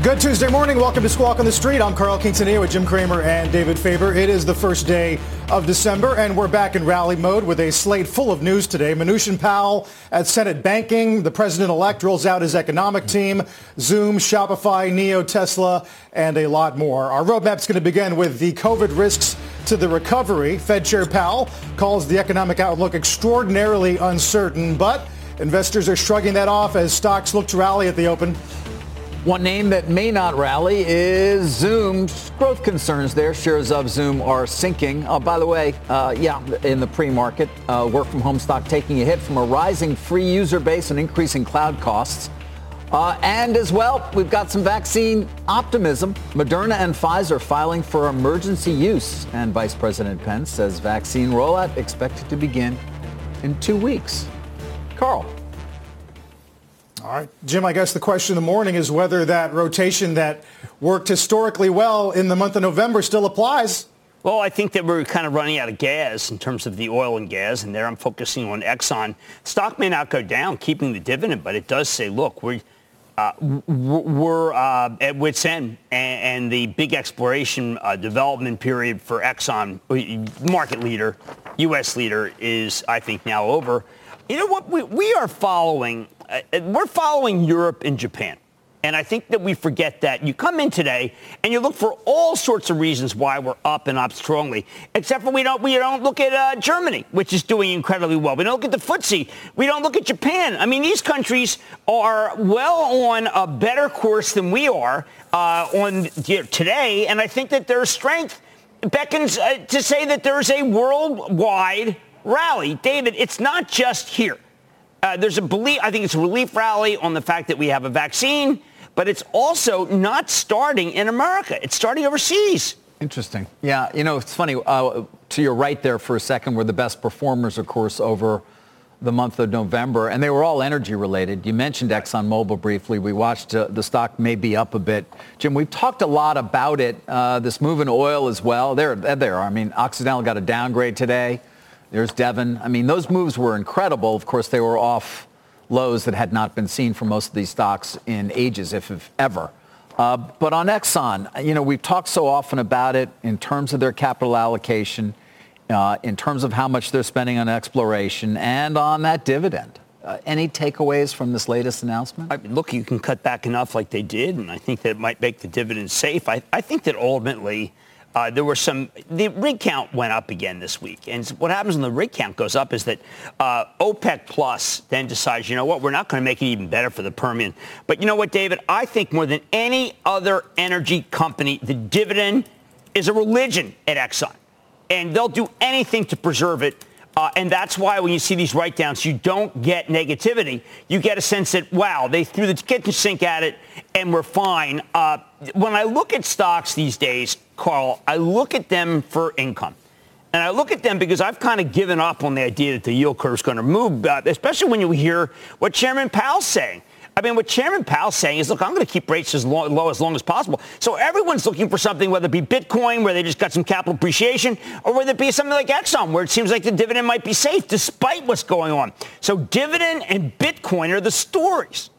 Good Tuesday morning. Welcome to Squawk on the Street. I'm Carl Quintanilla with Jim Cramer and David Faber. It is the first day of December, and we're back in rally mode with a slate full of news today. Mnuchin Powell at Senate Banking. The president-elect rolls out his economic team. Zoom, Shopify, NIO, Tesla, and a lot more. Our roadmap's going to begin with the COVID risks to the recovery. Fed Chair Powell calls the economic outlook extraordinarily uncertain, but investors are shrugging that off as stocks look to rally at the open. One name that may not rally is Zoom. Growth concerns there. Shares of Zoom are sinking. Oh, by the way, uh, yeah, in the pre-market, uh, work from home stock taking a hit from a rising free user base and increasing cloud costs. Uh, and as well, we've got some vaccine optimism. Moderna and Pfizer filing for emergency use. And Vice President Pence says vaccine rollout expected to begin in two weeks. Carl. All right. Jim, I guess the question in the morning is whether that rotation that worked historically well in the month of November still applies. Well, I think that we're kind of running out of gas in terms of the oil and gas, and there I'm focusing on Exxon. Stock may not go down, keeping the dividend, but it does say, look, we're uh, we're uh, at wit's end, and, and the big exploration uh, development period for Exxon, uh, market leader, U.S. leader, is I think now over. You know what? We, we are following we're following Europe and Japan. And I think that we forget that. You come in today and you look for all sorts of reasons why we're up and up strongly, except for we don't, we don't look at uh, Germany, which is doing incredibly well. We don't look at the FTSE. We don't look at Japan. I mean, these countries are well on a better course than we are uh, on you know, today. And I think that their strength beckons uh, to say that there's a worldwide rally. David, it's not just here. Uh, there's a belief, I think it's a relief rally on the fact that we have a vaccine, but it's also not starting in America. It's starting overseas. Interesting. Yeah, you know, it's funny. Uh, to your right there for a second were the best performers, of course, over the month of November, and they were all energy related. You mentioned ExxonMobil briefly. We watched uh, the stock may be up a bit. Jim, we've talked a lot about it, uh, this move in oil as well. There, there. I mean, Occidental got a downgrade today. There's Devon. I mean, those moves were incredible. Of course, they were off lows that had not been seen for most of these stocks in ages, if, if ever. Uh, but on Exxon, you know, we've talked so often about it in terms of their capital allocation, uh, in terms of how much they're spending on exploration, and on that dividend. Uh, any takeaways from this latest announcement? I mean, look, you can cut back enough like they did, and I think that might make the dividend safe. I, I think that ultimately uh, there were some, the rig count went up again this week. And what happens when the rig count goes up is that uh, OPEC Plus then decides, you know what, we're not going to make it even better for the Permian. But you know what, David, I think more than any other energy company, the dividend is a religion at Exxon. And they'll do anything to preserve it. Uh, and that's why when you see these write downs, you don't get negativity. You get a sense that, wow, they threw the kitchen sink at it and we're fine. Uh, when I look at stocks these days, Carl, I look at them for income. And I look at them because I've kind of given up on the idea that the yield curve is going to move, especially when you hear what Chairman Powell's saying. I mean, what Chairman Powell's saying is, look, I'm going to keep rates as low, low, as long as possible. So everyone's looking for something, whether it be Bitcoin, where they just got some capital appreciation, or whether it be something like Exxon, where it seems like the dividend might be safe despite what's going on. So dividend and Bitcoin are the stories.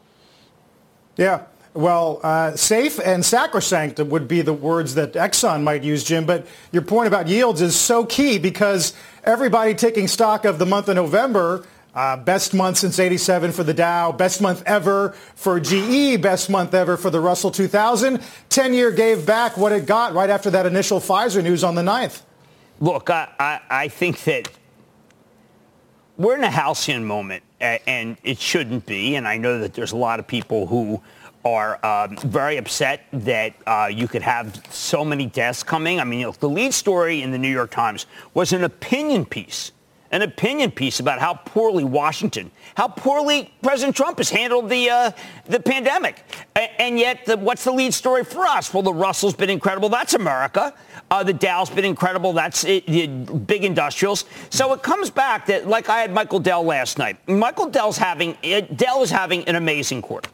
Yeah. Well, uh, safe and sacrosanct would be the words that Exxon might use, Jim. But your point about yields is so key because everybody taking stock of the month of November, uh, best month since 87 for the Dow, best month ever for GE, best month ever for the Russell 2000. 10-year gave back what it got right after that initial Pfizer news on the 9th. Look, I, I, I think that we're in a halcyon moment, and it shouldn't be. And I know that there's a lot of people who – are um, very upset that uh, you could have so many deaths coming. I mean, know, the lead story in the New York Times was an opinion piece an opinion piece about how poorly Washington, how poorly President Trump has handled the uh, the pandemic, a- and yet the, what's the lead story for us? Well, the Russell's been incredible. That's America. Uh, the Dow's been incredible. That's it, the big industrials. So it comes back that like I had Michael Dell last night. Michael Dell's having Dell is having an amazing quarter,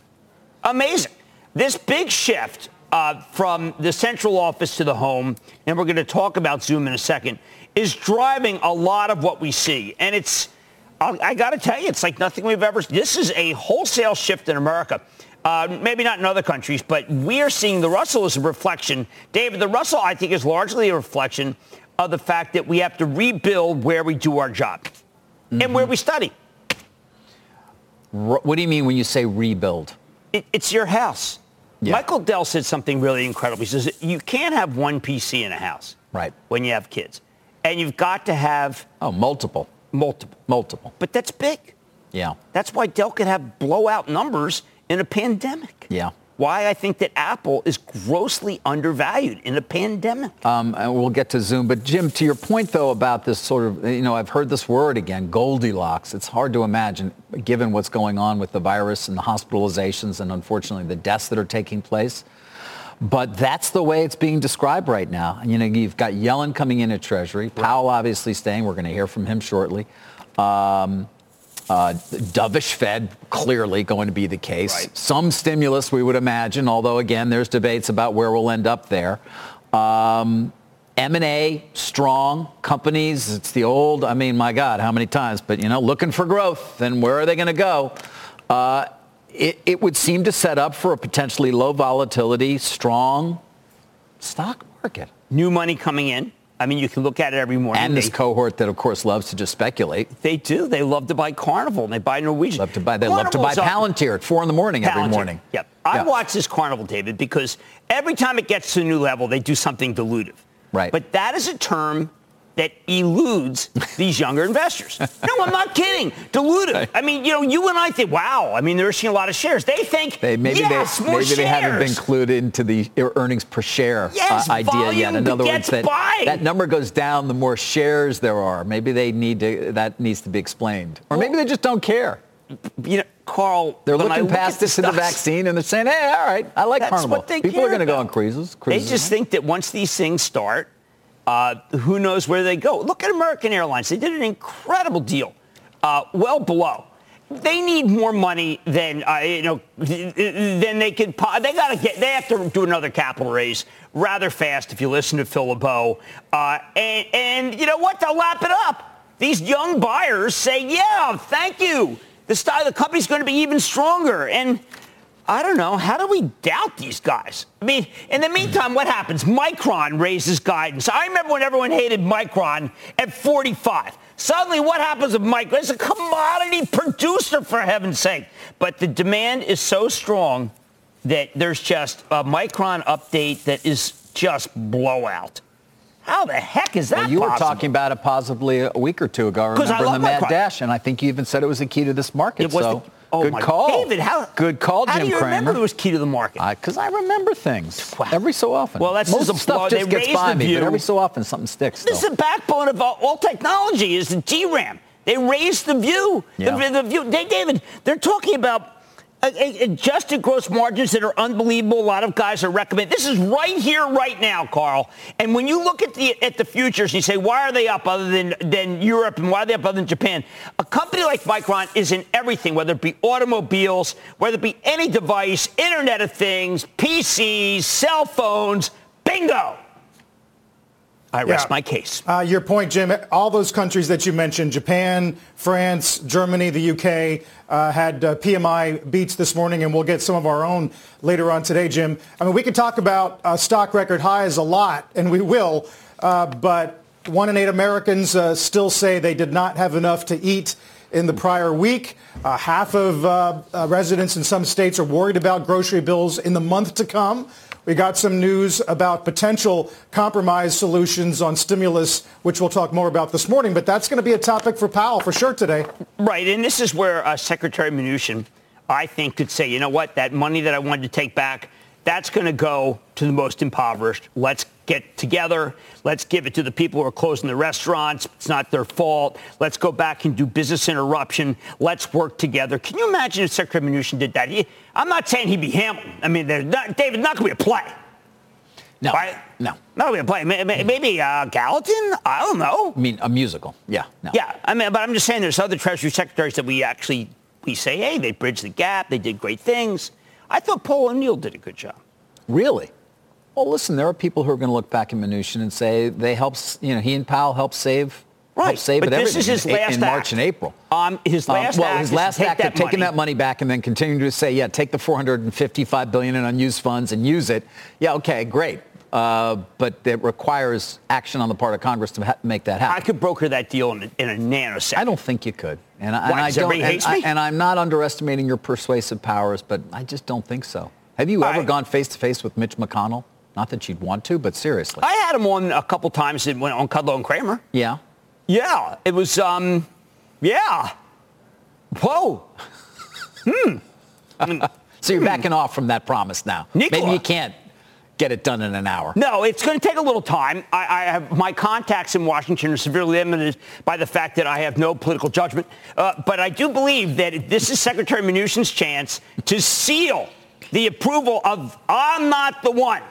amazing. This big shift uh, from the central office to the home, and we're going to talk about Zoom in a second, is driving a lot of what we see. And it's, I, I got to tell you, it's like nothing we've ever, this is a wholesale shift in America. Uh, maybe not in other countries, but we're seeing the Russell as a reflection. David, the Russell, I think, is largely a reflection of the fact that we have to rebuild where we do our job mm-hmm. and where mm-hmm. we study. What do you mean when you say rebuild? It, it's your house. Yeah. Michael Dell said something really incredible. He says you can't have one PC in a house. Right. When you have kids. And you've got to have Oh, multiple. Multiple. Multiple. But that's big. Yeah. That's why Dell could have blowout numbers in a pandemic. Yeah why I think that Apple is grossly undervalued in a pandemic. Um, and we'll get to Zoom. But Jim, to your point, though, about this sort of, you know, I've heard this word again, Goldilocks. It's hard to imagine, given what's going on with the virus and the hospitalizations and unfortunately the deaths that are taking place. But that's the way it's being described right now. You know, you've got Yellen coming in at Treasury, Powell obviously staying. We're going to hear from him shortly. Um, uh, dovish Fed, clearly going to be the case. Right. Some stimulus, we would imagine, although, again, there's debates about where we'll end up there. Um, M&A, strong. Companies, it's the old, I mean, my God, how many times? But, you know, looking for growth. Then where are they going to go? Uh, it, it would seem to set up for a potentially low volatility, strong stock market. New money coming in. I mean, you can look at it every morning. And this they, cohort that, of course, loves to just speculate. They do. They love to buy Carnival. And they buy Norwegian. Love to buy. They love to buy Palantir at four in the morning Palantir. every morning. Yep. I watch this Carnival, David, because every time it gets to a new level, they do something dilutive. Right. But that is a term that eludes these younger investors. No, I'm not kidding. Dilutive. I mean, you know, you and I think, wow. I mean, they're issuing a lot of shares. They think, they, maybe yes, they, more maybe shares. they haven't been included into the earnings per share yes, uh, idea yet. In other words, that, that number goes down the more shares there are. Maybe they need to. That needs to be explained, or maybe they just don't care. You know, Carl, they're looking past this to the vaccine and they're saying, "Hey, all right, I like That's Carnival. People are going to go on cruises, cruises." They just think that once these things start, uh, who knows where they go? Look at American Airlines. They did an incredible deal, uh, well below. They need more money than uh, you know than they could. They got to get. They have to do another capital raise rather fast. If you listen to Phil LeBeau, uh, and, and you know what? They'll lap it up. These young buyers say, "Yeah, thank you. The style, the company's going to be even stronger." And I don't know. How do we doubt these guys? I mean, in the meantime, what happens? Micron raises guidance. I remember when everyone hated Micron at 45. Suddenly, what happens with Micron? It's a commodity producer, for heaven's sake. But the demand is so strong that there's just a Micron update that is just blowout. How the heck is that well, you possible? were talking about it possibly a week or two ago. I remember I in the Mad Dash, and I think you even said it was the key to this market. It was so. the, Oh Good my call. David, how, Good call, Jim How do you Cramer. remember it was key to the market? Because I, I, remember things wow. every so often. Well, that's Most just stuff just they gets by me, view. but every so often something sticks. This though. is the backbone of all, all technology is the DRAM. They raised the view. Yeah. The, the view. They, David, they're talking about Uh, uh, uh, adjusted gross margins that are unbelievable. A lot of guys are recommending. This is right here, right now, Carl. And when you look at the at the futures, you say, why are they up other than than Europe and why are they up other than Japan? A company like Micron is in everything, whether it be automobiles, whether it be any device, Internet of Things, PCs, cell phones. Bingo. I rest yeah. my case. Uh, your point, Jim, all those countries that you mentioned, Japan, France, Germany, the UK, uh, had uh, PMI beats this morning, and we'll get some of our own later on today, Jim. I mean, we could talk about uh, stock record highs a lot, and we will, uh, but one in eight Americans uh, still say they did not have enough to eat in the prior week. half of residents in some states are worried about grocery bills in the month to come. We got some news about potential compromise solutions on stimulus, which we'll talk more about this morning, but that's going to be a topic for Powell for sure today. Right, and this is where uh, Secretary Mnuchin, I think, could say, you know what, that money that I wanted to take back, That's going to go to the most impoverished. Let's get together. Let's give it to the people who are closing the restaurants. It's not their fault. Let's go back and do business interruption. Let's work together. Can you imagine if Secretary Mnuchin did that? He, I'm not saying he'd be Hamilton. I mean, not, David, not going to be a play. No, right? no. Not going to be a play. Maybe uh, Gallatin? I don't know. I mean, a musical. Yeah, no. Yeah, I mean, but I'm just saying there's other Treasury secretaries that we actually, we say, hey, they bridged the gap. They did great things. I thought Paul O'Neill did a good job. Really? Well, listen, there are people who are going to look back at Mnuchin and say they helped, you know, he and Powell helped save Right, save but it this is his in, last in act. March and April. Um, his last um, well, act his last act of taking money. that money back and then continuing to say, yeah, take the 455 billion in unused funds and use it. Yeah, okay, great. Uh, but it requires action on the part of Congress to ha- make that happen. I could broker that deal in a, in a nanosecond. I don't think you could, and, I, Why, and I does don't. everybody And? I, and I'm not underestimating your persuasive powers, but I just don't think so. Have you ever right. gone face to face with Mitch McConnell? Not that you'd want to, but seriously. I had him on a couple times in- on Kudlow and Cramer. yeah. Yeah, it was, um, yeah. Whoa. Hmm. so you're backing off from that promise now. Nikola. Maybe you can't get it done in an hour. No, it's going to take a little time. I, I have my contacts in Washington are severely limited by the fact that I have no political judgment. Uh, but I do believe that this is Secretary Mnuchin's chance to seal the approval of I'm not the one.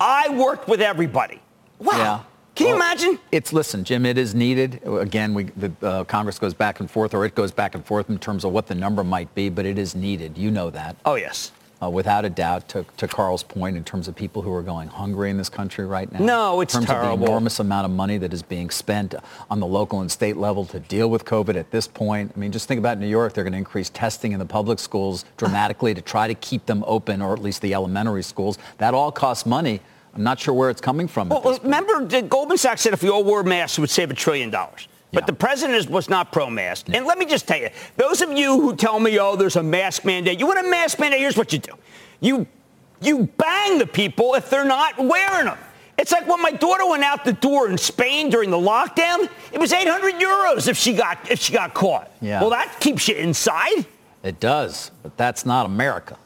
I worked with everybody. Wow. Yeah. Can you Well, imagine? It's listen, Jim. It is needed. Again, we, the uh, Congress goes back and forth, or it goes back and forth in terms of what the number might be, but it is needed. You know that, Oh, yes. Uh, without a doubt. To, to Carl's point, in terms of people who are going hungry in this country right now. No, it's in terms of the enormous amount of money that is being spent on the local and state level to deal with COVID at this point. I mean, just think about New York. They're going to increase testing in the public schools dramatically to try to keep them open, or at least the elementary schools. That all costs money. I'm not sure where it's coming from. Well, remember, Goldman Sachs said if we all wore masks, it would save a trillion dollars. But Yeah. the president was not pro-mask. And let me just tell you, those of you who tell me, oh, there's a mask mandate, you want a mask mandate, here's what you do. You, you bang the people if they're not wearing them. It's like when my daughter went out the door in Spain during the lockdown, it was 800 euros if she got, if she got caught. Yeah. Well, that keeps you inside. It does, but that's not America.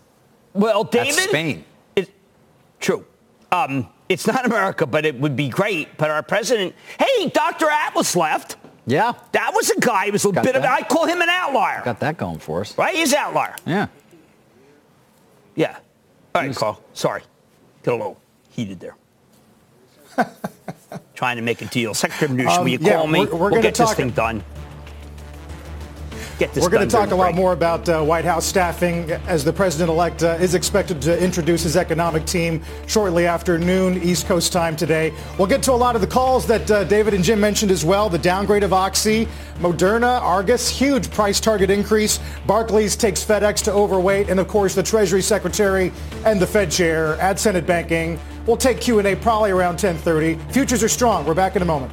Well, David. That's Spain. It, true. Um, it's not America, but it would be great. But our president, hey, Dr. Atlas left. Yeah, That was a guy. He was a Got bit of, I call him an outlier. got that going for us. right? He's an outlier. Yeah. Yeah. All right, Carl. Sorry. Get a little heated there. Trying to make a deal. Secretary Mnuchin, Um, will you yeah, call me? we're- we're we'll gonna get this thing done. Get this We're going to talk a lot break. more about uh, White House staffing as the president-elect uh, is expected to introduce his economic team shortly after noon East Coast time today. We'll get to a lot of the calls that uh, David and Jim mentioned as well. The downgrade of Oxy, Moderna, Argus, huge price target increase. Barclays takes FedEx to overweight, and of course the Treasury Secretary and the Fed Chair at Senate Banking. We'll take Q&A probably around 10:30. Futures are strong. We're back in a moment.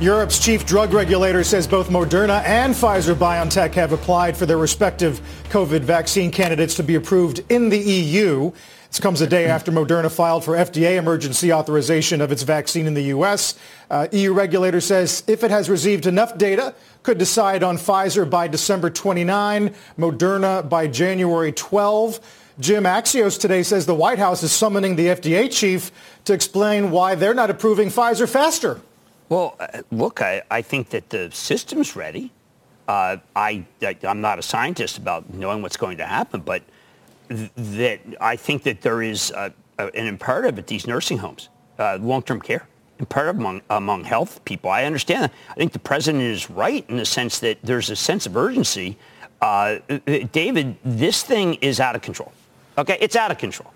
Europe's chief drug regulator says both Moderna and Pfizer BioNTech have applied for their respective COVID vaccine candidates to be approved in the EU. This comes a day after Moderna filed for FDA emergency authorization of its vaccine in the U.S. Uh, EU regulator says if it has received enough data, could decide on Pfizer by December 29, Moderna by January 12. Jim Axios today says the White House is summoning the FDA chief to explain why they're not approving Pfizer faster. Well, uh, look, I, I think that the system's ready. Uh, I, I, I'm not a scientist about knowing what's going to happen, but that I think that there is uh, an imperative at these nursing homes, uh, long-term care, imperative among, among health people. I understand that. I think the president is right in the sense that there's a sense of urgency. Uh, David, this thing is out of control. Okay, it's out of control.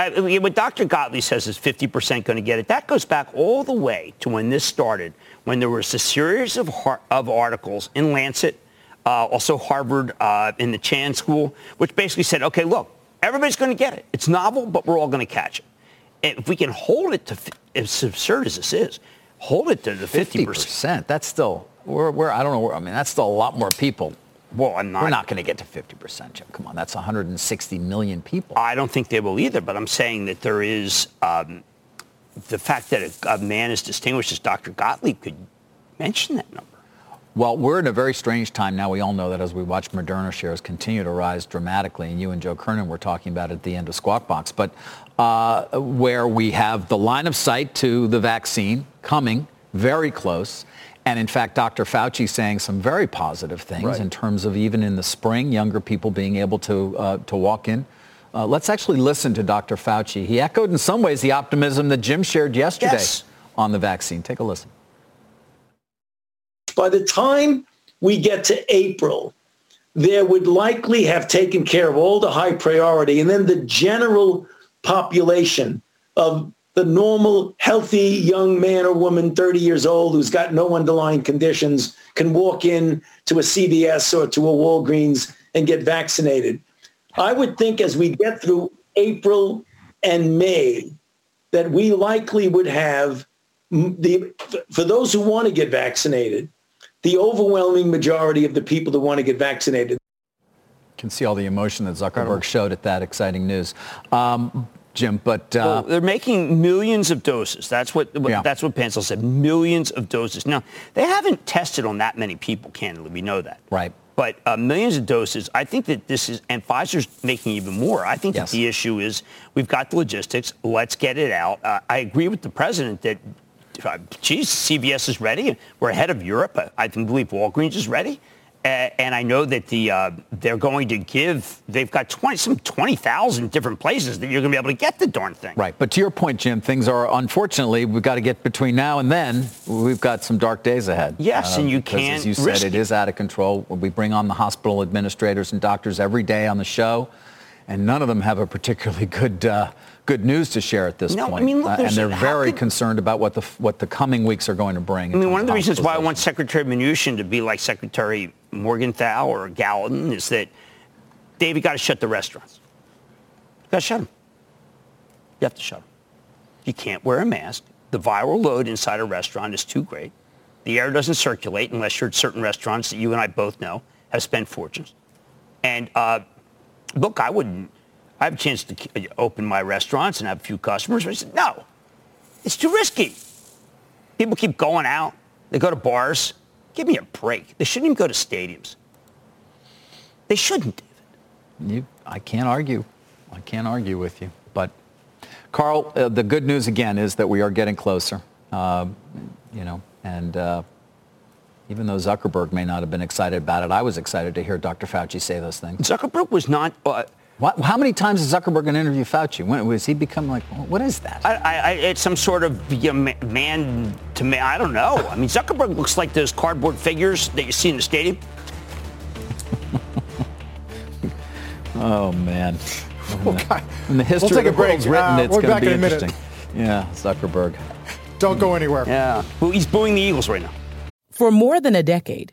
Uh, what Dr. Gottlieb says is 50% going to get it. That goes back all the way to when this started, when there was a series of, of articles in Lancet, uh, also Harvard uh, in the Chan School, which basically said, okay, look, everybody's going to get it. It's novel, but we're all going to catch it. And if we can hold it to, as absurd as this is, hold it to the 50%. 50%. That's still, we're, we're, I don't know, I mean, that's still a lot more people well, I'm not. We're not going to get to 50%, Jim. Come on, that's 160 million people. I don't think they will either, but I'm saying that there is um, the fact that a, a, man as distinguished as Dr. Gottlieb could mention that number. Well, we're in a very strange time now. We all know that as we watch Moderna shares continue to rise dramatically, and you and Joe Kernan were talking about at the end of Squawk Box, but uh, where we have the line of sight to the vaccine coming very close. And in fact, Dr. Fauci saying some very positive things right. in terms of even in the spring, younger people being able to, uh, to walk in. Uh, let's actually listen to Dr. Fauci. He echoed in some ways the optimism that Jim shared yesterday yes. on the vaccine. Take a listen. By the time we get to April, there would likely have taken care of all the high priority and then the general population of the normal, healthy young man or woman, 30 years old, who's got no underlying conditions, can walk in to a CVS or to a Walgreens and get vaccinated. I would think as we get through April and May, that we likely would have the for those who want to get vaccinated, the overwhelming majority of the people that want to get vaccinated. can see all the emotion that Zuckerberg showed at that exciting news. Um, Jim, but uh, well, they're making millions of doses. That's what, yeah. that's what Bancel said. Millions of doses. Now they haven't tested on that many people. Candidly, we know that. Right. But uh, millions of doses. I think that this is, and Pfizer's making even more. I think yes. that the issue is we've got the logistics. Let's get it out. Uh, I agree with the president that, uh, geez, CVS is ready. We're ahead of Europe. I, I believe Walgreens is ready and I know that the uh, they're going to give. They've got twenty some twenty thousand different places that you're going to be able to get the darn thing. Right, but to your point, Jim, things are unfortunately we've got to get between now and then. We've got some dark days ahead. Yes, uh, and you can't. As you said, it is out of control. We bring on the hospital administrators and doctors every day on the show, and none of them have a particularly good. Uh, good news to share at this no, point. I mean, look, uh, and they're very could, concerned about what the what the coming weeks are going to bring. I mean, one of the reasons why I want Secretary Mnuchin to be like Secretary Morgenthau or Gallatin is that David got to shut the restaurants. You got to shut them. You have to shut them. You can't wear a mask. The viral load inside a restaurant is too great. The air doesn't circulate unless you're at certain restaurants that you and I both know have spent fortunes. And uh, look, I wouldn't I have a chance to open my restaurants and have a few customers. I said, no, it's too risky. People keep going out. They go to bars. Give me a break. They shouldn't even go to stadiums. They shouldn't, David. You, I can't argue. I can't argue with you. But, Carl, uh, the good news again is that we are getting closer. Uh, you know, and uh, even though Zuckerberg may not have been excited about it, I was excited to hear Dr. Fauci say those things. Zuckerberg was not. What, how many times is Zuckerberg going to interview Fauci? When was he become like, what is that? I, I, it's some sort of you know, man to man. I don't know. I mean, Zuckerberg looks like those cardboard figures that you see in the stadium. oh man. When the, when the history we'll take of the a break. written, uh, it's going to be interesting. Yeah, Zuckerberg. Don't go anywhere. Yeah. Well, he's booing the Eagles right now. For more than a decade.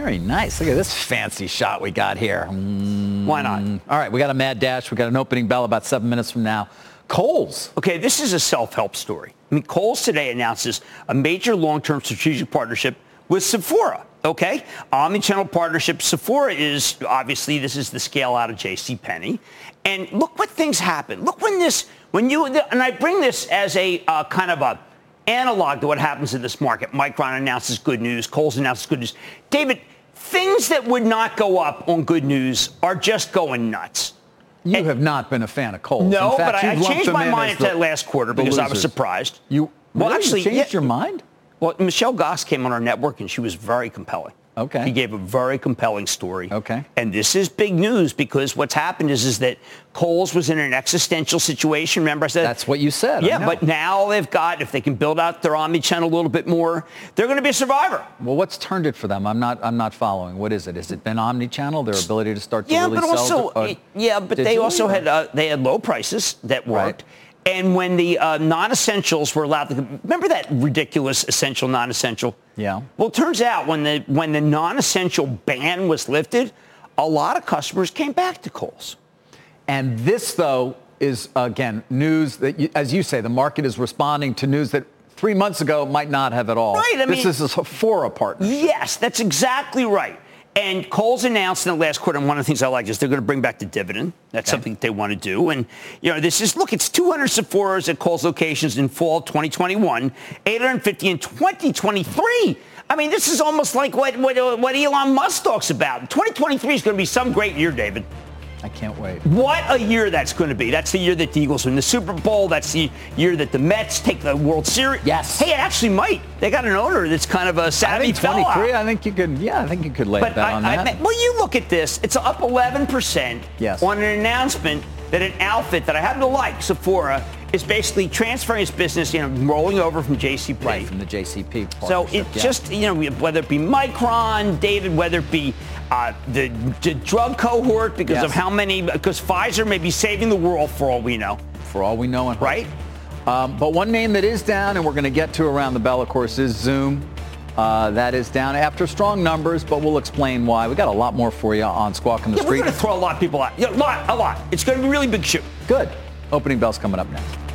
Very nice. Look at this fancy shot we got here. Mm. Why not? All right, we got a mad dash. We got an opening bell about seven minutes from now. Kohl's. Okay, this is a self-help story. I mean, Kohl's today announces a major long-term strategic partnership with Sephora. Okay, omni-channel partnership. Sephora is obviously this is the scale out of J.C. Penney, and look what things happen. Look when this, when you, and I bring this as a uh, kind of a analog to what happens in this market. Micron announces good news. Kohl's announces good news. David, things that would not go up on good news are just going nuts. You and, have not been a fan of Kohl's. No, fact, but I, I changed my mind at that last quarter because I was surprised. You well, actually changed yeah, your mind? Well, Michelle Gass came on our network and she was very compelling. Okay. He gave a very compelling story. Okay. And this is big news because what's happened is, is that Kohl's was in an existential situation. Remember I said? That's what you said. Yeah, but now they've got, if they can build out their omni-channel a little bit more, they're going to be a survivor. Well, what's turned it for them? I'm not, I'm not following. What is it? Has it been omni-channel, their ability to start to yeah, really but sell? Also, uh, yeah, but they also had, uh, they had low prices that worked. Right. And when the uh, non-essentials were allowed to, remember that ridiculous essential non-essential? Yeah. Well, it turns out when the when the non-essential ban was lifted, a lot of customers came back to Kohl's. And this, though, is again news that, you, as you say, the market is responding to news that three months ago might not have at all. Right. I this mean, is a Sephora partnership. Yes, that's exactly right. And Kohl's announced in the last quarter, and one of the things I like is they're going to bring back the dividend. That's okay. something they want to do. And, you know, this is, look, it's 200 Sephora's at Kohl's locations in fall 2021, 850 in 2023. I mean, this is almost like what, what, what Elon Musk talks about. 2023 is going to be some great year, David. I can't wait. What a year that's going to be. That's the year that the Eagles win the Super Bowl. That's the year that the Mets take the World Series. Yes. Hey, it actually might. They got an owner that's kind of a savvy I think 23, I think you could, yeah, I think you could lay but that I, on that. I, well, you look at this. It's up 11% yes. on an announcement that an outfit that I happen to like, Sephora, is basically transferring its business, you know, rolling over from JCP. Right, from the JCP So it yeah. just, you know, whether it be Micron, David, whether it be uh, the, the, drug cohort because yes. of how many, because Pfizer may be saving the world for all we know. For all we know. right? Um, but one name that is down, and we're going to get to around the bell, of course, is Zoom. Uh, that is down after strong numbers, but we'll explain why. We got a lot more for you on Squawk on the yeah, Street. We're going to throw a lot of people out. Yeah, a lot, a lot. It's going to be really big shoot. Good. Opening bell's coming up next.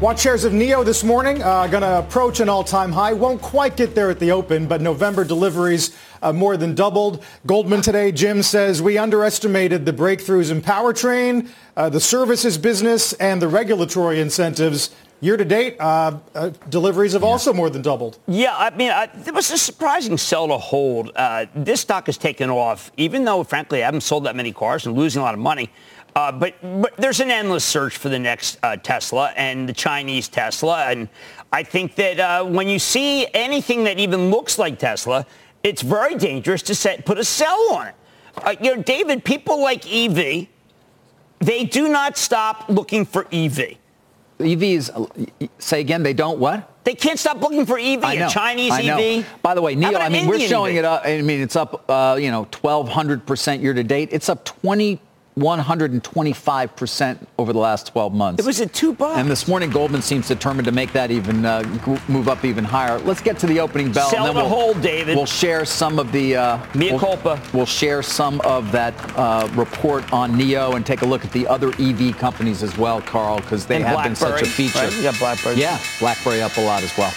Watch shares of NIO this morning, uh, going to approach an all-time high. Won't quite get there at the open, but November deliveries uh, more than doubled. Goldman today, Jim says we underestimated the breakthroughs in powertrain, uh, the services business, and the regulatory incentives. Year to date, uh, uh, deliveries have also more than doubled. Yeah, I mean, I, it was a surprising sell to hold. Uh, this stock has taken off, even though, frankly, I haven't sold that many cars and losing a lot of money. Uh, but, but there's an endless search for the next uh, Tesla and the Chinese Tesla. And I think that uh, when you see anything that even looks like Tesla, it's very dangerous to set, put a sell on it. Uh, you know, David, people like EV, they do not stop looking for EV. EVs, uh, say again, they don't what? They can't stop looking for EV, I know, a Chinese I know. EV. By the way, NIO, I mean, we're showing EV? it up. I mean, it's up, uh, you know, 1,200% year to date. It's up 20 125% over the last 12 months. It was at two bucks. And this morning, Goldman seems determined to make that even uh, move up even higher. Let's get to the opening bell. Sell and then we'll, hold, David. We'll share some of the... Uh, Mea we'll, culpa. We'll share some of that uh, report on NIO and take a look at the other EV companies as well, Carl, because they and have Blackberry, been such a feature. Right? You got BlackBerry. Yeah, BlackBerry up a lot as well.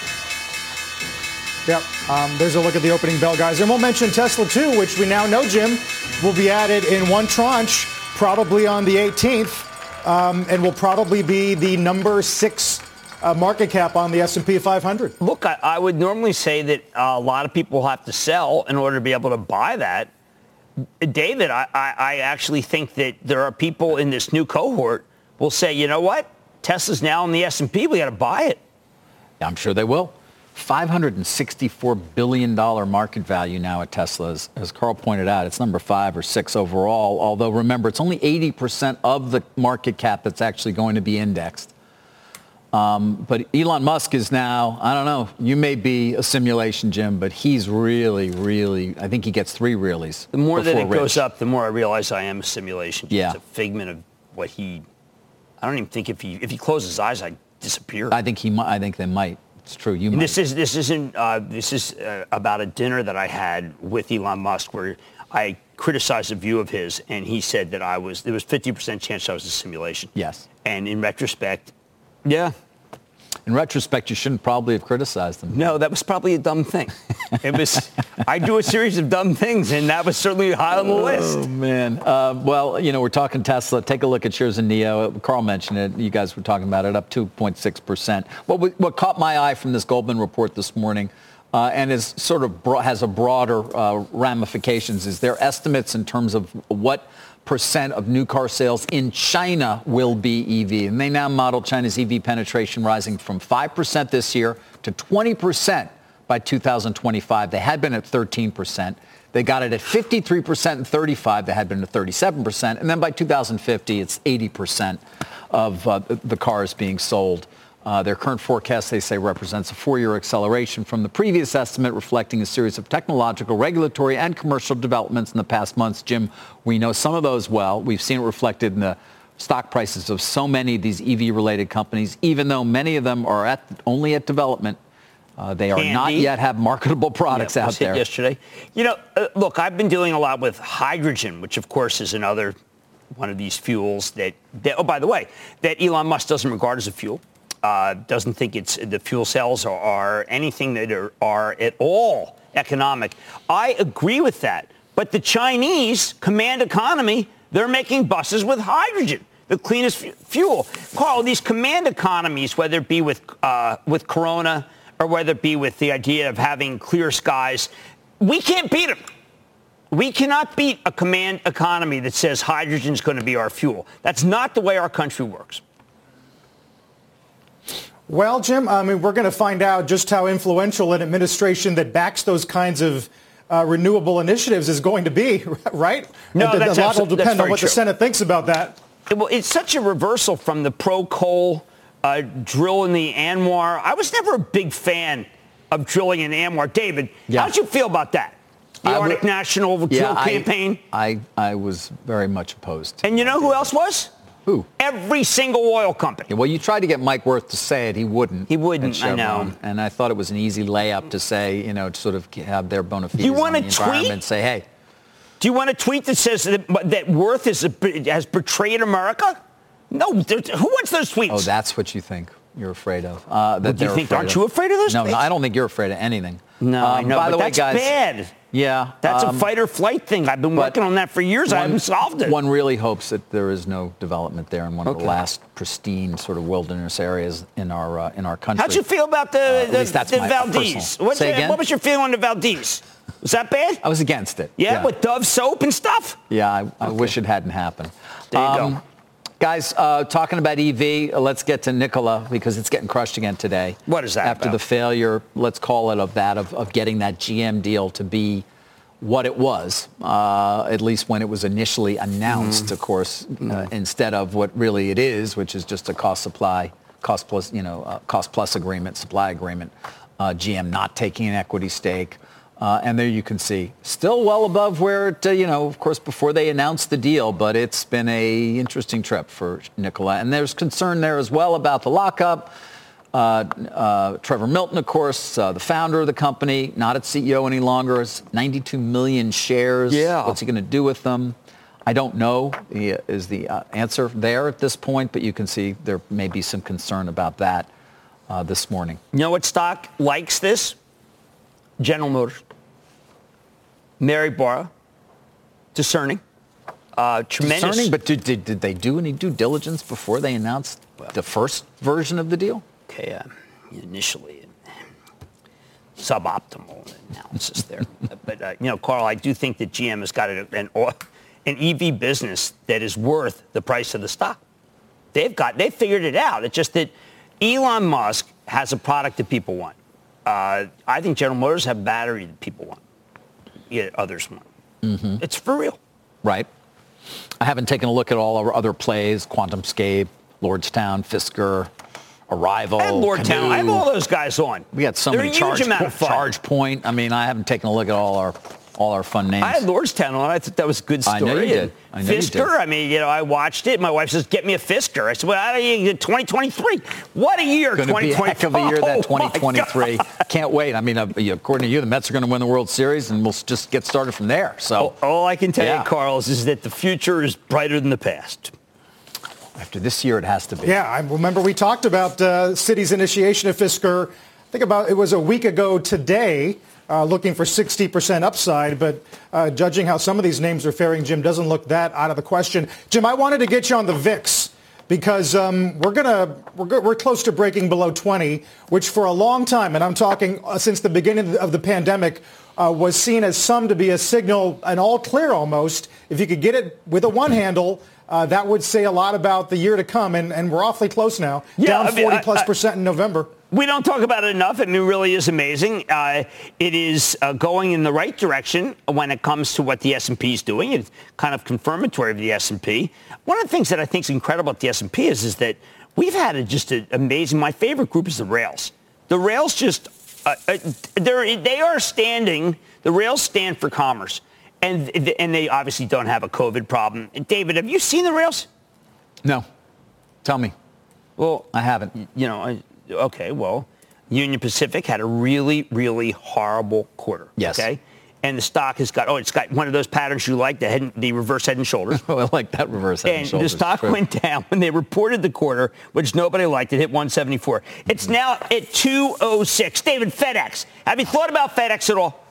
Yep. Um, there's a look at the opening bell, guys. And we'll mention Tesla, too, which we now know, Jim, will be added in one tranche probably on the 18th, um, and will probably be the number six uh, market cap on the S&P 500. Look, I, I would normally say that uh, a lot of people have to sell in order to be able to buy that. David, I, I, I actually think that there are people in this new cohort will say, you know what? Tesla's now in the S&P. We got to buy it. I'm sure they will. $564 billion market value now at Tesla. As, as, Carl pointed out, it's number five or six overall, although remember, it's only 80% of the market cap that's actually going to be indexed. Um, but Elon Musk is now, I don't know, you may be a simulation, Jim, but he's really, really, I think he gets three reallys. The more that it Rich. goes up, the more I realize I am a simulation. Yeah. It's a figment of what he, I don't even think if he, if he closes his eyes, I disappear. I think he might, I think they might. It's true. You. This is this isn't uh, this is uh, about a dinner that I had with Elon Musk where I criticized a view of his, and he said that I was there was 50% chance I was a simulation. Yes. And in retrospect, yeah, in retrospect, you shouldn't probably have criticized them. No, that was probably a dumb thing. It was. I do a series of dumb things, and that was certainly high on the oh, list. Oh man. Uh, well, you know, we're talking Tesla. Take a look at shares in NIO. Carl mentioned it. You guys were talking about it, up 2.6 percent. What what caught my eye from this Goldman report this morning. Uh, and is sort of bro- has a broader uh, ramifications is their estimates in terms of what percent of new car sales in China will be EV. And they now model China's EV penetration rising from 5% this year to 20% by 2025. They had been at 13%. They got it at 53% and 35. They had been at 37%. And then by 2050, it's 80% of uh, the cars being sold uh, their current forecast, they say, represents a four-year acceleration from the previous estimate, reflecting a series of technological, regulatory, and commercial developments in the past months. Jim, we know some of those well. We've seen it reflected in the stock prices of so many of these EV-related companies, even though many of them are at, only at development. Uh, they are not yet have marketable products yeah, out there. Yesterday, you know, uh, look, I've been dealing a lot with hydrogen, which of course is another one of these fuels that, that oh, by the way, that Elon Musk doesn't regard as a fuel uh, doesn't think it's the fuel cells are, are anything that are, are at all economic. I agree with that. But the Chinese command economy, they're making buses with hydrogen, the cleanest f- fuel. Carl, these command economies, whether it be with, uh, with Corona or whether it be with the idea of having clear skies, we can't beat them. We cannot beat a command economy that says hydrogen is going to be our fuel. That's not the way our country works. Well, Jim, I mean, we're going to find out just how influential an administration that backs those kinds of uh, renewable initiatives is going to be, right? No, a, that's a lot will depend on what true. the Senate thinks about that. Well, it's such a reversal from the pro-coal uh, drill in the ANWR. I was never a big fan of drilling in ANWR. David, yeah. how did you feel about that? The I Arctic National drill yeah, campaign? I, I, I was very much opposed. And you know who else was? Who? Every single oil company. Yeah, well, you tried to get Mike Wirth to say it. He wouldn't. He wouldn't. I know. And I thought it was an easy layup to say, you know, to sort of have their bona fides you want on the tweet? environment. Say, hey. Do you want a tweet that says that, that Wirth is a, has betrayed America? No. Who wants those tweets? Oh, that's what you think you're afraid of. Uh, that well, do you think? Aren't of. you afraid of those? No, no, I don't think you're afraid of anything. No, um, I know. By the way, that's guys, bad. Yeah. That's um, a fight or flight thing. I've been working on that for years. One, I haven't solved it. One really hopes that there is no development there in one okay. of the last pristine sort of wilderness areas in our uh, in our country. How'd you feel about the, uh, the, the Valdez? What, Say again? what was your feeling on the Valdez? Was that bad? I was against it. Yeah, yeah. with Dove soap and stuff? Yeah, I, I okay. wish it hadn't happened. There you um, go. Guys, uh, talking about EV, uh, let's get to Nikola because it's getting crushed again today. What is that After about? the failure, let's call it, of that, of, of getting that GM deal to be what it was, uh, at least when it was initially announced, mm. of course, mm. instead of what really it is, which is just a cost supply, cost plus, you know, uh, cost plus agreement, supply agreement. Uh, GM not taking an equity stake. Uh, and there you can see, still well above where it, uh, you know, of course, before they announced the deal, but it's been a interesting trip for Nikola. And there's concern there as well about the lockup. Uh, uh, Trevor Milton, of course, uh, the founder of the company, not its CEO any longer, has 92 million shares. Yeah. What's he going to do with them? I don't know is the uh, answer there at this point, but you can see there may be some concern about that this morning. You know what stock likes this? General Motors. Mary Barra, discerning, uh, tremendous. Discerning, but did, did, did, they do any due diligence before they announced well, the first version of the deal? Okay, uh, initially suboptimal analysis there. but, uh, you know, Carl, I do think that GM has got an, an EV business that is worth the price of the stock. They've got, they figured it out. It's just that Elon Musk has a product that people want. Uh, I think General Motors have battery that people want. Yet others want. Mm-hmm. It's for real. Right. I haven't taken a look at all our other plays, QuantumScape, Lordstown, Fisker, Arrival, and Lordstown. I have all those guys on. We got so They're many a huge charge, amount of fun. charge point. I mean, I haven't taken a look at all our all our fun names. I had Lordstown on. I thought that was a good story. I know you did. I know you Fisker, did. I mean, you know, I watched it. My wife says, "Get me a Fisker." I said, "Well, I don't 2023. What a year! Going to be a heck of a year that Oh, my 2023. Can't wait. I mean, uh, according to you, the Mets are going to win the World Series, and we'll just get started from there. So All I can tell Yeah. you, Carlos, is that the future is brighter than the past. after this year, it has to be. Yeah, I remember we talked about uh, Citi's initiation of Fisker. I think about it was a week ago today, uh, looking for 60% upside. But uh, judging how some of these names are faring, Jim doesn't look that out of the question. Jim, I wanted to get you on the VIX because um, we're gonna we're, go- we're close to breaking below 20, which for a long time, and I'm talking uh, since the beginning of the pandemic, uh, was seen as some to be a signal, an all clear almost. If you could get it with a one handle. Uh, that would say a lot about the year to come, and, and we're awfully close now. Yeah, Down I mean, 40 I- plus I- percent in November. We don't talk about it enough, and it really is amazing. Uh, it is uh, going in the right direction when it comes to what the S&P is doing. It's kind of confirmatory of the S&P. One of the things that I think is incredible about the S&P is, is that we've had a, just an amazing. My favorite group is the rails. The rails just uh, uh, they're, they are standing. The rails stand for commerce, and and they obviously don't have a COVID problem. David, have you seen the rails? No. Tell me. Well, I haven't. you know, I, okay, well, Union Pacific had a really, really horrible quarter. Yes. Okay. And the stock has got, oh, it's got one of those patterns you like, the, head, and- the reverse head and shoulders. Oh, I like that reverse head and, And shoulders. And the stock True. went down when they reported the quarter, which nobody liked. It hit 174. It's Mm-hmm. now at 206. David, FedEx. Have you thought about FedEx at all?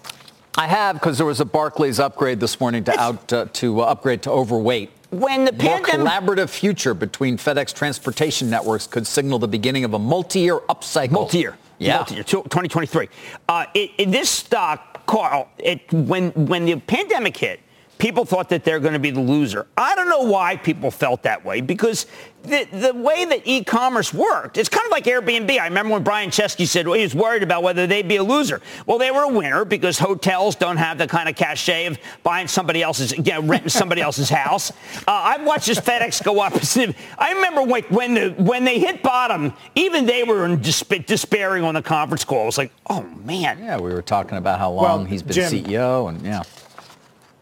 I have because there was a Barclays upgrade this morning to out uh, to uh, upgrade to overweight. When the More pandemic, collaborative future between FedEx transportation networks could signal the beginning of a multi-year upcycle. multi-year, Yeah. multi-year, 2023. Uh, it, it- this stock, Carl, it, when when the pandemic hit, people thought that they're going to be the loser. I don't know why people felt that way because the the way that e-commerce worked, it's kind of like Airbnb. I remember when Brian Chesky said well, he was worried about whether they'd be a loser. Well, they were a winner because hotels don't have the kind of cachet of buying somebody else's, you know, renting somebody else's house. Uh, I've watched this FedEx go up. I remember when, when the when they hit bottom, even they were in desp- despairing on the conference call. It was like, oh man. Yeah, we were talking about how long Well, he's been Jim- CEO, and yeah.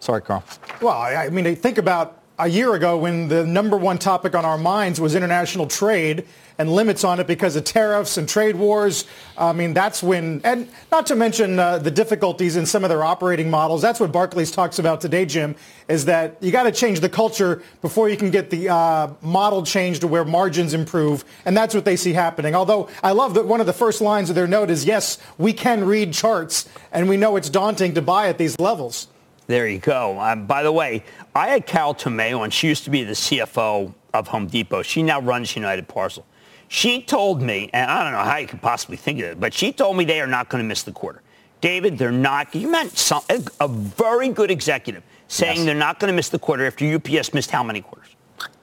Sorry, Carl. Well, I, mean, think about a year ago when the number one topic on our minds was international trade and limits on it because of tariffs and trade wars. I mean, that's when, and not to mention uh, the difficulties in some of their operating models. That's what Barclays talks about today, Jim, is that you got to change the culture before you can get the uh, model changed to where margins improve. And that's what they see happening. Although I love that one of the first lines of their note is, yes, we can read charts and we know it's daunting to buy at these levels. There you go. Um, by the way, I had Carol Tomé, and she used to be the CFO of Home Depot. She now runs United Parcel. She told me, and I don't know how you could possibly think of it, but she told me they are not going to miss the quarter. David, they're not. You meant some, a, a very good executive saying Yes. they're not going to miss the quarter after UPS missed how many quarters?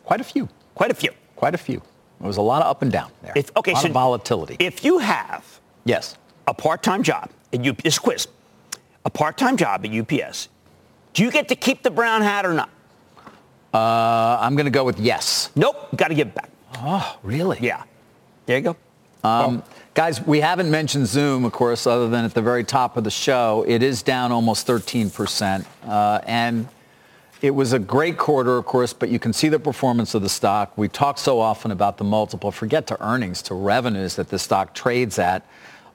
Quite a few. Quite a few. Quite a few. There was a lot of up and down there. If, okay, a lot so of volatility. If you have yes. a part-time job at UPS, quiz, a part-time job at UPS, do you get to keep the brown hat or not? Uh, I'm going to go with yes. Nope, got to give it back. Oh, really? Yeah. There you go. Um, guys, we haven't mentioned Zoom, of course, other than at the very top of the show. It is down almost 13%. Uh, and it was a great quarter, of course, but you can see the performance of the stock. We talk so often about the multiple. Forget to earnings, to revenues that the stock trades at.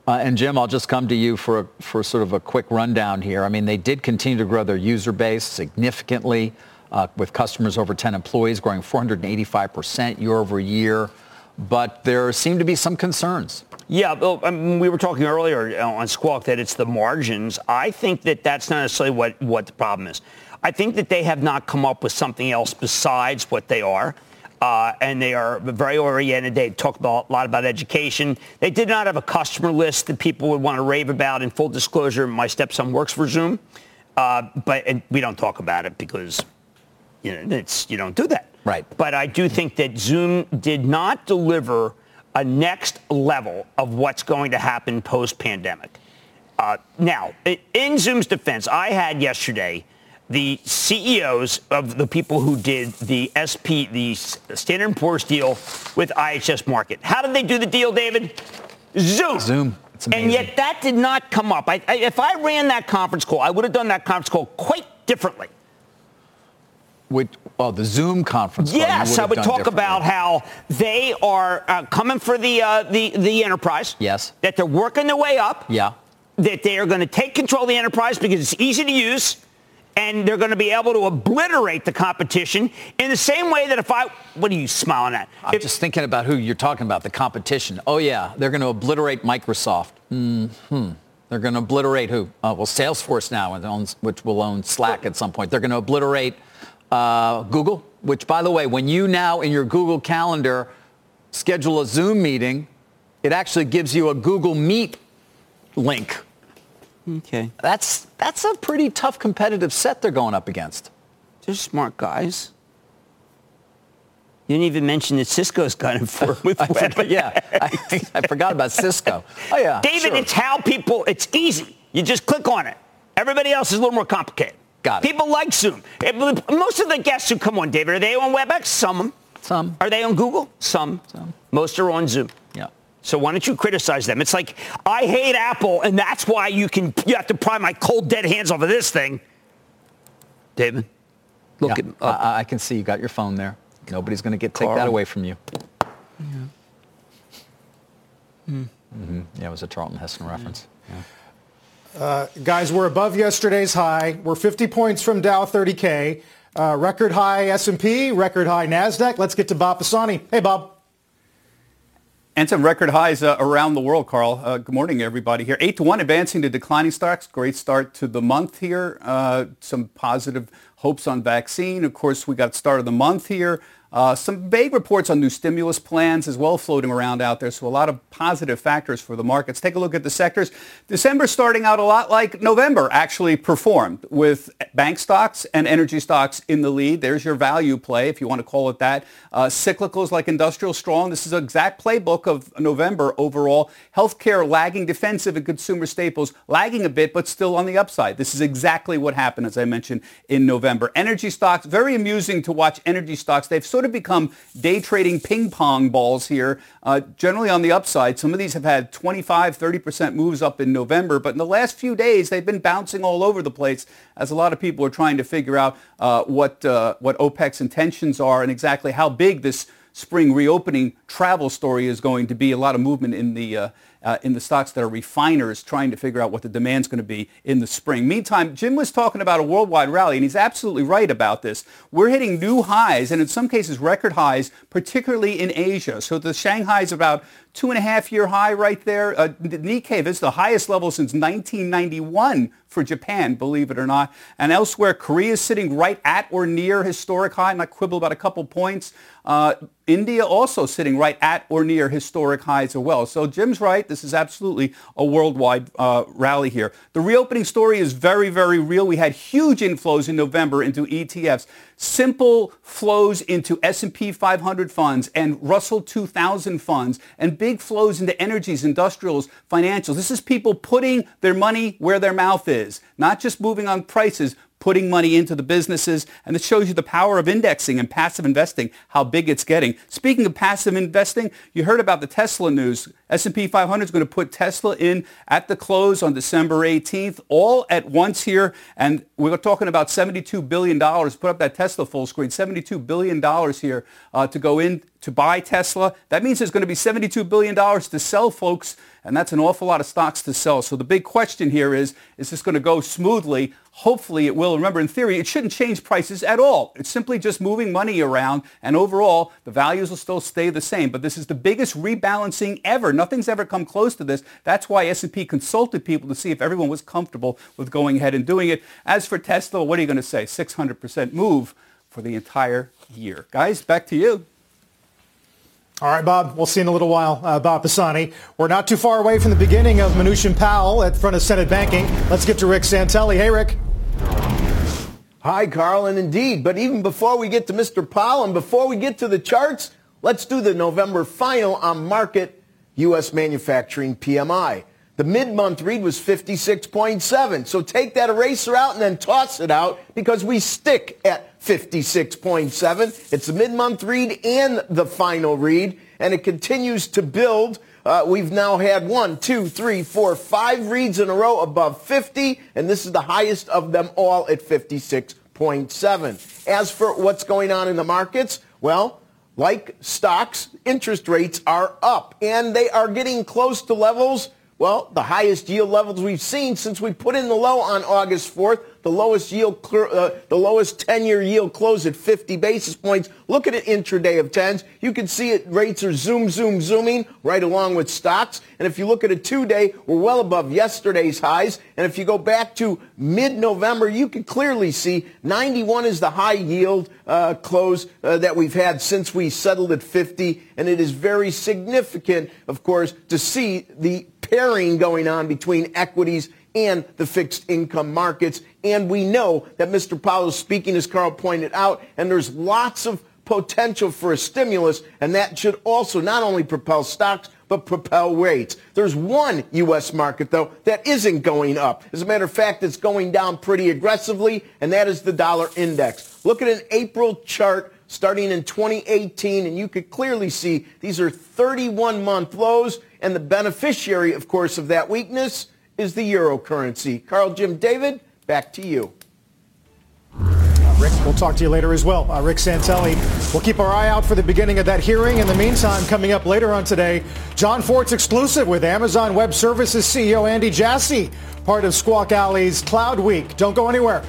Uh, and Jim, I'll just come to you for, for sort of a quick rundown here. I mean, they did continue to grow their user base significantly uh, with customers over 10 employees growing 485% year over year. But there seem to be some concerns. Yeah, well, I mean, we were talking earlier uh, on Squawk that it's the margins. I think that that's not necessarily what, what the problem is. I think that they have not come up with something else besides what they are. Uh, and they are very oriented. They talk about, a lot about education. They did not have a customer list that people would want to rave about. In full disclosure, my stepson works for Zoom, uh, but and we don't talk about it because you know it's you don't do that. Right. But I do think that Zoom did not deliver a next level of what's going to happen post-pandemic. Uh, now, in Zoom's defense, I had yesterday the CEOs of the people who did the SP, the Standard & Poor's deal with IHS Markit. How did they do the deal, David? Zoom. Zoom. And yet that did not come up. I, I, if I ran that conference call, I would have done that conference call quite differently. Which, well, the Zoom conference. Yes, I would talk about how they are uh, coming for the, uh, the the enterprise. Yes. That they're working their way up. Yeah. That they are going to take control of the enterprise because it's easy to use and they're going to be able to obliterate the competition in the same way that if I, what are you smiling at? I'm if, just thinking about who you're talking about, the competition. Oh yeah, they're going to obliterate Microsoft. Hmm. They're going to obliterate who? Uh, well, Salesforce now, which will own Slack at some point. They're going to obliterate uh, Google, which, by the way, when you now in your Google Calendar schedule a Zoom meeting, it actually gives you a Google Meet link Okay. That's that's a pretty tough competitive set they're going up against. They're smart guys. You didn't even mention that Cisco's got it for with web. yeah, I, I, forgot about Cisco. Oh yeah, David, sure. it's how people. It's easy. You just click on it. Everybody else is a little more complicated. Got it. People like Zoom. Most of the guests who come on, David, are they on WebEx? Some. Some. Are they on Google? Some. Some. Most are on Zoom. Yeah. So why don't you criticize them? It's like I hate Apple, and that's why you can you have to pry my cold dead hands off of this thing. David, look yeah, at uh, I, I, can see you got your phone there. Nobody's going to get take that away from you. Yeah. Mm. Mm-hmm. Yeah, it was a Charlton Heston reference. Yeah. Uh, guys, we're above yesterday's high. We're 50 points from Dow 30K. Uh, record high S&P, record high NASDAQ. Let's get to Bob Pisani. Hey, Bob. And some record highs uh, around the world, Carl. Uh, good morning, everybody here. 8 to 1 advancing to declining stocks. Great start to the month here. Uh, some positive hopes on vaccine. Of course, we got start of the month here. Uh, some vague reports on new stimulus plans as well floating around out there. So a lot of positive factors for the markets. Take a look at the sectors. December starting out a lot like November actually performed with bank stocks and energy stocks in the lead. There's your value play, if you want to call it that. Uh, cyclicals like industrial strong. This is an exact playbook of November overall. Healthcare lagging, defensive and consumer staples lagging a bit, but still on the upside. This is exactly what happened, as I mentioned, in November. Energy stocks, very amusing to watch energy stocks. They've sort sort of become day trading ping pong balls here, uh, generally on the upside. Some of these have had 25, 30% moves up in November, but in the last few days, they've been bouncing all over the place as a lot of people are trying to figure out uh, what, uh, what OPEC's intentions are and exactly how big this spring reopening travel story is going to be. A lot of movement in the uh, in the stocks that are refiners trying to figure out what the demand's going to be in the spring. Meantime, Jim was talking about a worldwide rally, and he's absolutely right about this. We're hitting new highs, and in some cases record highs, particularly in Asia. So the Shanghai is about two and a half year high right there. Uh, the Nikkei is the highest level since 1991 for Japan, believe it or not. And elsewhere, Korea is sitting right at or near historic high, might quibble about a couple points. Uh, India also sitting right at or near historic highs as well. So Jim's right. This is absolutely a worldwide uh, rally here. The reopening story is very, very real. We had huge inflows in November into ETFs simple flows into S&P 500 funds and Russell 2000 funds and big flows into energies, industrials, financials. This is people putting their money where their mouth is, not just moving on prices, putting money into the businesses. And this shows you the power of indexing and passive investing, how big it's getting. Speaking of passive investing, you heard about the Tesla news. S&P 500 is going to put Tesla in at the close on December 18th, all at once here. And we're talking about $72 billion. Put up that Tesla full screen. $72 billion here uh, to go in to buy Tesla. That means there's going to be $72 billion to sell, folks, and that's an awful lot of stocks to sell. So the big question here is, is this going to go smoothly? Hopefully it will. Remember, in theory, it shouldn't change prices at all. It's simply just moving money around, and overall, the values will still stay the same. But this is the biggest rebalancing ever. Nothing's ever come close to this. That's why S&P consulted people to see if everyone was comfortable with going ahead and doing it. As for Tesla, what are you going to say? 600% move for the entire year. Guys, back to you. All right, Bob. We'll see in a little while. Uh, Bob Pisani. We're not too far away from the beginning of Mnuchin Powell at front of Senate Banking. Let's get to Rick Santelli. Hey, Rick. Hi, Carl, and indeed. But even before we get to Mr. Powell and before we get to the charts, let's do the November final on market U.S. manufacturing PMI. The mid-month read was 56.7. So take that eraser out and then toss it out because we stick at 56.7. It's the mid-month read and the final read, and it continues to build. Uh, we've now had one, two, three, four, five reads in a row above 50, and this is the highest of them all at 56.7. As for what's going on in the markets, well, like stocks, interest rates are up, and they are getting close to levels well, the highest yield levels we've seen since we put in the low on August 4th. The lowest yield, uh, the lowest 10-year yield closed at 50 basis points. Look at it intraday of 10s. You can see it. Rates are zoom, zoom, zooming right along with stocks. And if you look at a two-day, we're well above yesterday's highs. And if you go back to mid-November, you can clearly see 91 is the high yield uh, close uh, that we've had since we settled at 50. And it is very significant, of course, to see the pairing going on between equities and the fixed income markets. And we know that Mr. Powell is speaking, as Carl pointed out, and there's lots of potential for a stimulus, and that should also not only propel stocks, but propel rates. There's one U.S. market, though, that isn't going up. As a matter of fact, it's going down pretty aggressively, and that is the dollar index. Look at an April chart starting in 2018, and you could clearly see these are 31-month lows, and the beneficiary, of course, of that weakness is the euro currency. Carl, Jim, David, back to you. Uh, Rick, we'll talk to you later as well. Uh, Rick Santelli. We'll keep our eye out for the beginning of that hearing. In the meantime, coming up later on today, John Fortt's exclusive with Amazon Web Services CEO Andy Jassy, part of Squawk Alley's Cloud Week. Don't go anywhere.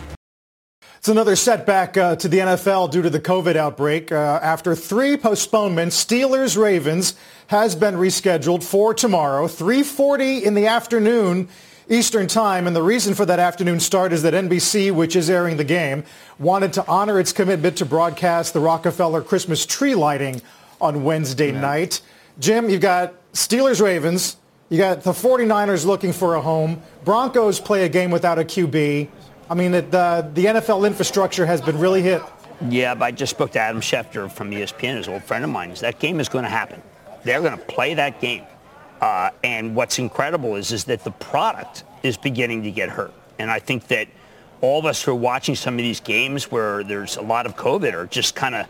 It's another setback uh, to the NFL due to the COVID outbreak. Uh, after three postponements, Steelers-Ravens has been rescheduled for tomorrow, 3.40 in the afternoon Eastern Time. And the reason for that afternoon start is that NBC, which is airing the game, wanted to honor its commitment to broadcast the Rockefeller Christmas tree lighting on Wednesday yeah. night. Jim, you've got Steelers-Ravens. You got the 49ers looking for a home. Broncos play a game without a QB. I mean, the, the NFL infrastructure has been really hit. Yeah, but I just spoke to Adam Schefter from ESPN, his old friend of mine. That game is going to happen. They're going to play that game. Uh, and what's incredible is, is that the product is beginning to get hurt. And I think that all of us who are watching some of these games where there's a lot of COVID are just kind of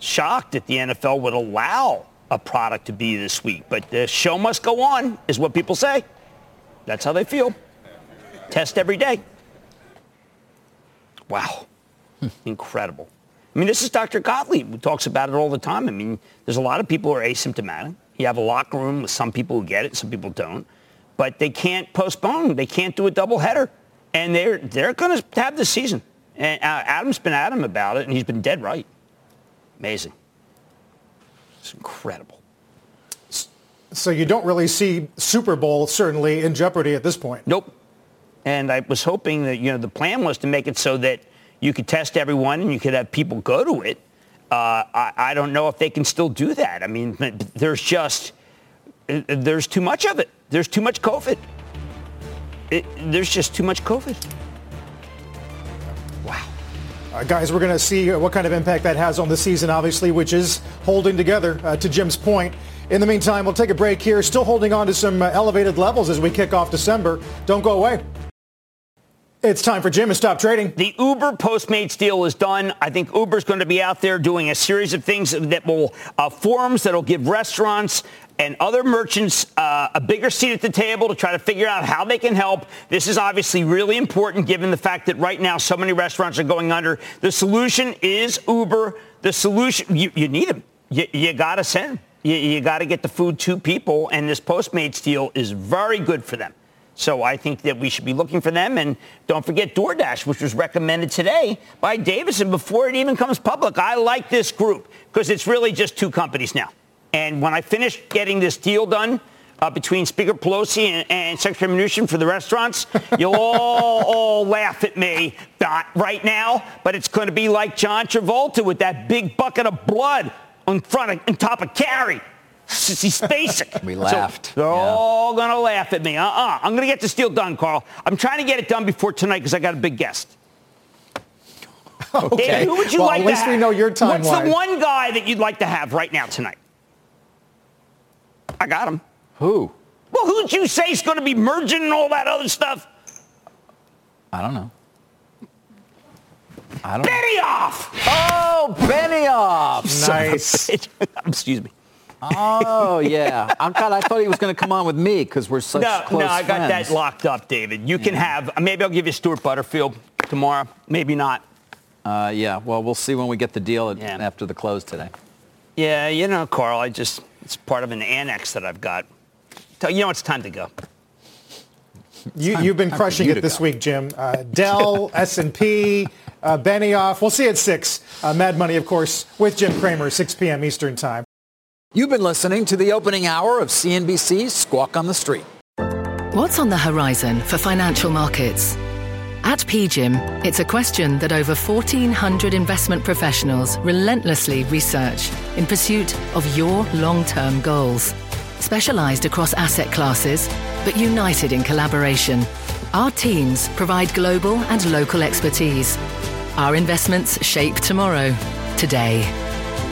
shocked that the NFL would allow a product to be this week. But the show must go on, is what people say. That's how they feel. Test every day. Wow. Incredible. I mean, this is Dr. Gottlieb who talks about it all the time. I mean, there's a lot of people who are asymptomatic. You have a locker room with some people who get it, some people don't. But they can't postpone. They can't do a doubleheader. And they're, they're going to have the season. And uh, Adam's been him about it, and he's been dead right. Amazing. It's incredible. So you don't really see Super Bowl certainly in jeopardy at this point. Nope. And I was hoping that, you know, the plan was to make it so that you could test everyone and you could have people go to it. Uh, I, I, don't know if they can still do that. I mean, there's just, there's too much of it. There's too much COVID. It, there's just too much COVID. Wow. Uh, guys, we're going to see what kind of impact that has on the season, obviously, which is holding together, uh, to Jim's point. In the meantime, we'll take a break here. Still holding on to some uh, elevated levels as we kick off December. Don't go away. It's time for Jim to stop trading. The Uber Postmates deal is done. I think Uber's going to be out there doing a series of things that will, uh, forums that will give restaurants and other merchants uh, a bigger seat at the table to try to figure out how they can help. This is obviously really important given the fact that right now so many restaurants are going under. The solution is Uber. The solution, you, you need them. You, you got to send them. You, you got to get the food to people, and this Postmates deal is very good for them. So I think that we should be looking for them. And don't forget DoorDash, which was recommended today by Davidson before it even comes public. I like this group because it's really just two companies now. And when I finish getting this deal done uh, between Speaker Pelosi and, and Secretary Mnuchin for the restaurants, you'll all, all laugh at me. Not right now, but it's going to be like John Travolta with that big bucket of blood on front of, on top of Carrie. He's basic. we laughed. So they're yeah. all going to laugh at me. Uh-uh. I'm going to get this deal done, Carl. I'm trying to get it done before tonight because I got a big guest. Okay. David, who would you Well, like at to least we know your timeline. What's the one guy that you'd like to have right now tonight? I got him. Who? Well, who'd you say is going to be merging and all that other stuff? I don't know. I don't. Benioff! Oh, Benioff. Son of a Nice. Excuse me. Oh yeah. Oh God, I thought he was going to come on with me because we're such No, close no, I got friends. that locked up, David. You can have, maybe I'll give you Stuart Butterfield tomorrow. Maybe not. Uh, yeah. Well, we'll see when we get the deal at- Yeah. after the close today. Yeah, you know, Carl, I just, it's part of an annex that I've got. Tell- You know, it's time to go. You, you've been crushing you it this go. week, Jim. Uh, Dell, S&P, uh, Benioff. We'll see you at 6. Uh, Mad Money, of course, with Jim Cramer, 6 p.m. Eastern Time. You've been listening to the opening hour of CNBC's Squawk on the Street. What's on the horizon for financial markets? At PGIM, it's a question that over 1,400 investment professionals relentlessly research in pursuit of your long-term goals. Specialized across asset classes, but united in collaboration, our teams provide global and local expertise. Our investments shape tomorrow, today.